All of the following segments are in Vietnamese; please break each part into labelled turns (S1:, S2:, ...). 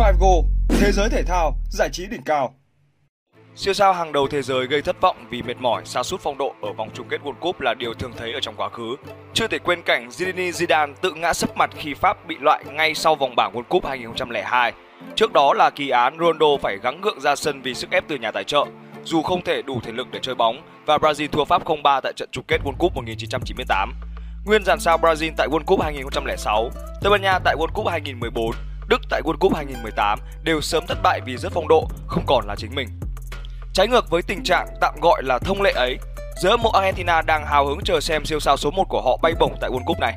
S1: 5Go, thế giới thể thao, giải trí đỉnh cao.
S2: Siêu sao hàng đầu thế giới gây thất vọng vì mệt mỏi, sa sút phong độ ở vòng chung kết World Cup là điều thường thấy ở trong quá khứ. Chưa thể quên cảnh Zinedine Zidane tự ngã sấp mặt khi Pháp bị loại ngay sau vòng bảng World Cup 2002. Trước đó là kỳ án Ronaldo phải gắng gượng ra sân vì sức ép từ nhà tài trợ, dù không thể đủ thể lực để chơi bóng và Brazil thua Pháp 0-3 tại trận chung kết World Cup 1998. Nguyên dàn sao Brazil tại World Cup 2006, Tây Ban Nha tại World Cup 2014, Đức tại World Cup 2018 đều sớm thất bại vì rất phong độ, không còn là chính mình. Trái ngược với tình trạng tạm gọi là thông lệ ấy, giữa mộ Argentina đang hào hứng chờ xem siêu sao số 1 của họ bay bổng tại World Cup này.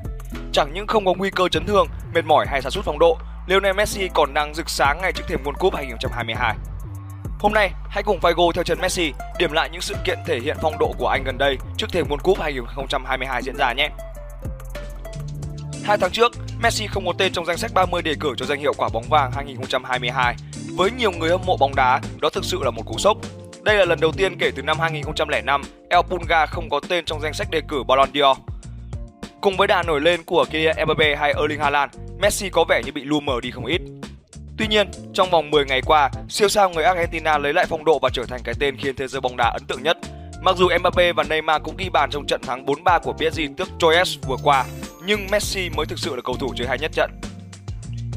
S2: Chẳng những không có nguy cơ chấn thương, mệt mỏi hay sa sút phong độ, Lionel Messi còn đang rực sáng ngay trước thềm World Cup 2022. Hôm nay, hãy cùng Figo theo chân Messi điểm lại những sự kiện thể hiện phong độ của anh gần đây trước thềm World Cup 2022 diễn ra nhé. Hai tháng trước, Messi không có tên trong danh sách 30 đề cử cho danh hiệu quả bóng vàng 2022. Với nhiều người hâm mộ bóng đá, đó thực sự là một cú sốc. Đây là lần đầu tiên kể từ năm 2005, El Pulga không có tên trong danh sách đề cử Ballon d'Or. Cùng với đà nổi lên của Kylian Mbappe hay Erling Haaland, Messi có vẻ như bị lu mờ đi không ít. Tuy nhiên, trong vòng 10 ngày qua, siêu sao người Argentina lấy lại phong độ và trở thành cái tên khiến thế giới bóng đá ấn tượng nhất. Mặc dù Mbappe và Neymar cũng ghi bàn trong trận thắng 4-3 của PSG trước Troyes vừa qua, nhưng Messi mới thực sự là cầu thủ chơi hay nhất trận.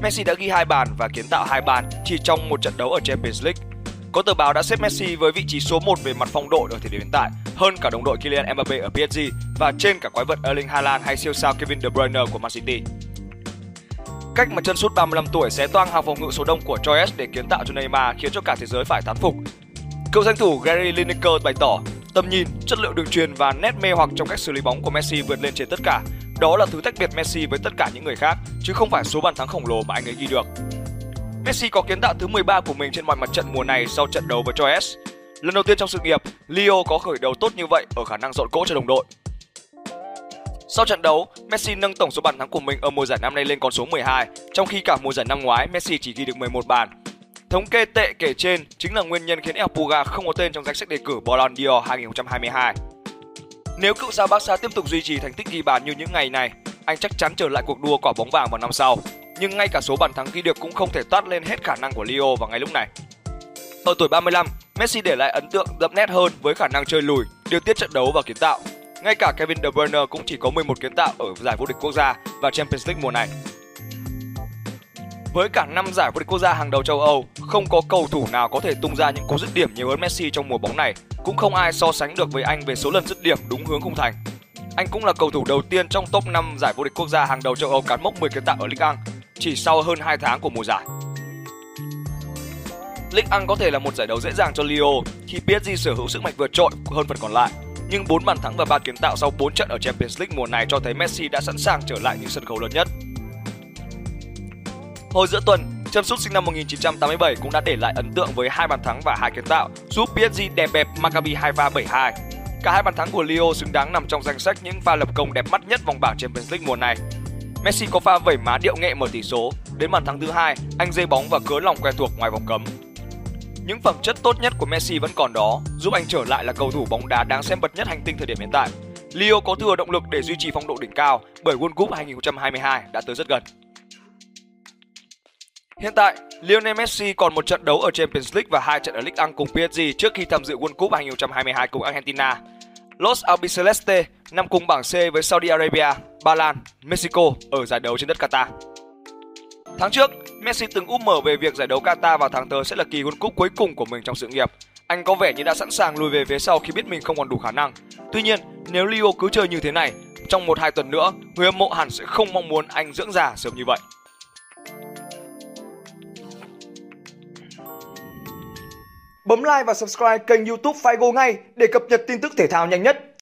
S2: Messi đã ghi hai bàn và kiến tạo hai bàn chỉ trong một trận đấu ở Champions League. Có tờ báo đã xếp Messi với vị trí số 1 về mặt phong độ ở thời điểm hiện tại, hơn cả đồng đội Kylian Mbappe ở PSG và trên cả quái vật Erling Haaland hay siêu sao Kevin De Bruyne của Man City. Cách mà chân sút 35 tuổi sẽ toang hàng phòng ngự số đông của Troyes để kiến tạo cho Neymar khiến cho cả thế giới phải thán phục. Cựu danh thủ Gary Lineker bày tỏ tầm nhìn, chất lượng đường truyền và nét mê hoặc trong cách xử lý bóng của Messi vượt lên trên tất cả đó là thứ tách biệt Messi với tất cả những người khác, chứ không phải số bàn thắng khổng lồ mà anh ấy ghi được. Messi có kiến tạo thứ 13 của mình trên mọi mặt trận mùa này sau trận đấu với Troyes. Lần đầu tiên trong sự nghiệp, Leo có khởi đầu tốt như vậy ở khả năng dọn cỗ cho đồng đội. Sau trận đấu, Messi nâng tổng số bàn thắng của mình ở mùa giải năm nay lên con số 12, trong khi cả mùa giải năm ngoái Messi chỉ ghi được 11 bàn. Thống kê tệ kể trên chính là nguyên nhân khiến El Puga không có tên trong danh sách đề cử Ballon d'Or 2022. Nếu cựu sao Barca tiếp tục duy trì thành tích ghi bàn như những ngày này, anh chắc chắn trở lại cuộc đua quả bóng vàng vào năm sau. Nhưng ngay cả số bàn thắng ghi được cũng không thể toát lên hết khả năng của Leo vào ngay lúc này. Ở tuổi 35, Messi để lại ấn tượng đậm nét hơn với khả năng chơi lùi, điều tiết trận đấu và kiến tạo. Ngay cả Kevin De Bruyne cũng chỉ có 11 kiến tạo ở giải vô địch quốc gia và Champions League mùa này. Với cả năm giải vô địch quốc gia hàng đầu châu Âu, không có cầu thủ nào có thể tung ra những cú dứt điểm nhiều hơn Messi trong mùa bóng này, cũng không ai so sánh được với anh về số lần dứt điểm đúng hướng khung thành. Anh cũng là cầu thủ đầu tiên trong top 5 giải vô địch quốc gia hàng đầu châu Âu cán mốc 10 kiến tạo ở Ligue 1 chỉ sau hơn 2 tháng của mùa giải. Ligue 1 có thể là một giải đấu dễ dàng cho Leo khi PSG sở hữu sức mạnh vượt trội hơn phần còn lại. Nhưng 4 bàn thắng và 3 kiến tạo sau 4 trận ở Champions League mùa này cho thấy Messi đã sẵn sàng trở lại những sân khấu lớn nhất. Hồi giữa tuần, chân sút sinh năm 1987 cũng đã để lại ấn tượng với hai bàn thắng và hai kiến tạo, giúp PSG đè bẹp Maccabi Haifa 7-2. Cả hai bàn thắng của Leo xứng đáng nằm trong danh sách những pha lập công đẹp mắt nhất vòng bảng Champions League mùa này. Messi có pha vẩy má điệu nghệ mở tỷ số, đến bàn thắng thứ hai, anh dây bóng và cứa lòng quen thuộc ngoài vòng cấm. Những phẩm chất tốt nhất của Messi vẫn còn đó, giúp anh trở lại là cầu thủ bóng đá đáng xem bật nhất hành tinh thời điểm hiện tại. Leo có thừa động lực để duy trì phong độ đỉnh cao bởi World Cup 2022 đã tới rất gần. Hiện tại, Lionel Messi còn một trận đấu ở Champions League và hai trận ở Ligue 1 cùng PSG trước khi tham dự World Cup 2022 cùng Argentina. Los Albiceleste nằm cùng bảng C với Saudi Arabia, Ba Lan, Mexico ở giải đấu trên đất Qatar. Tháng trước, Messi từng úp mở về việc giải đấu Qatar vào tháng tới sẽ là kỳ World Cup cuối cùng của mình trong sự nghiệp. Anh có vẻ như đã sẵn sàng lùi về phía sau khi biết mình không còn đủ khả năng. Tuy nhiên, nếu Leo cứ chơi như thế này, trong một hai tuần nữa, người hâm mộ hẳn sẽ không mong muốn anh dưỡng già sớm như vậy.
S1: Bấm like và subscribe kênh YouTube Figo ngay để cập nhật tin tức thể thao nhanh nhất.